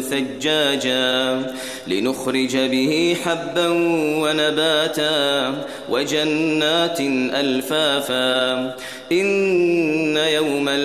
ثجاجا لنخرج به حبا ونباتا وجنات ألفافا إن يوم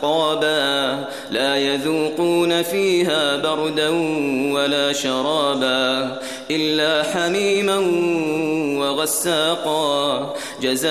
أحقابا لا يذوقون فيها بردا ولا شرابا إلا حميما وغساقا جزاء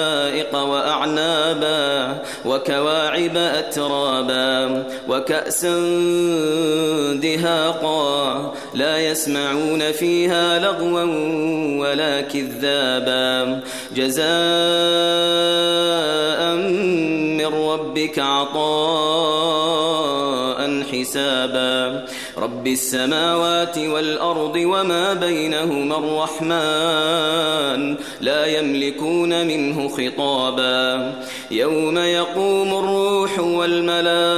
وأعنابا وكواعب أترابا وكأسا دهاقا لا يسمعون فيها لغوا ولا كذابا جزاء ربك عطاء حسابا. رب السماوات والأرض وما بينهما الرحمن لا يملكون منه خطابا. يوم يقوم الروح والملائكة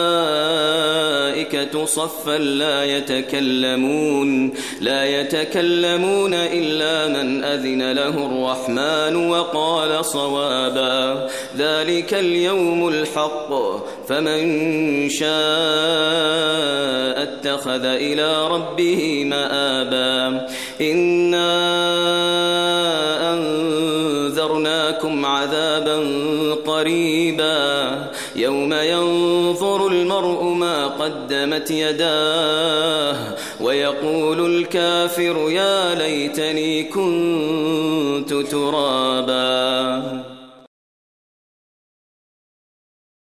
صفا لا يتكلمون لا يتكلمون إلا من أذن له الرحمن وقال صوابا. ذلك اليوم الحق فمن شاء اتخذ إلى ربه مآبا. إنا أنذرناكم عذابا قريبا. يوم ينظر المرء قدمت يداه ويقول الكافر يا ليتني كنت ترابا.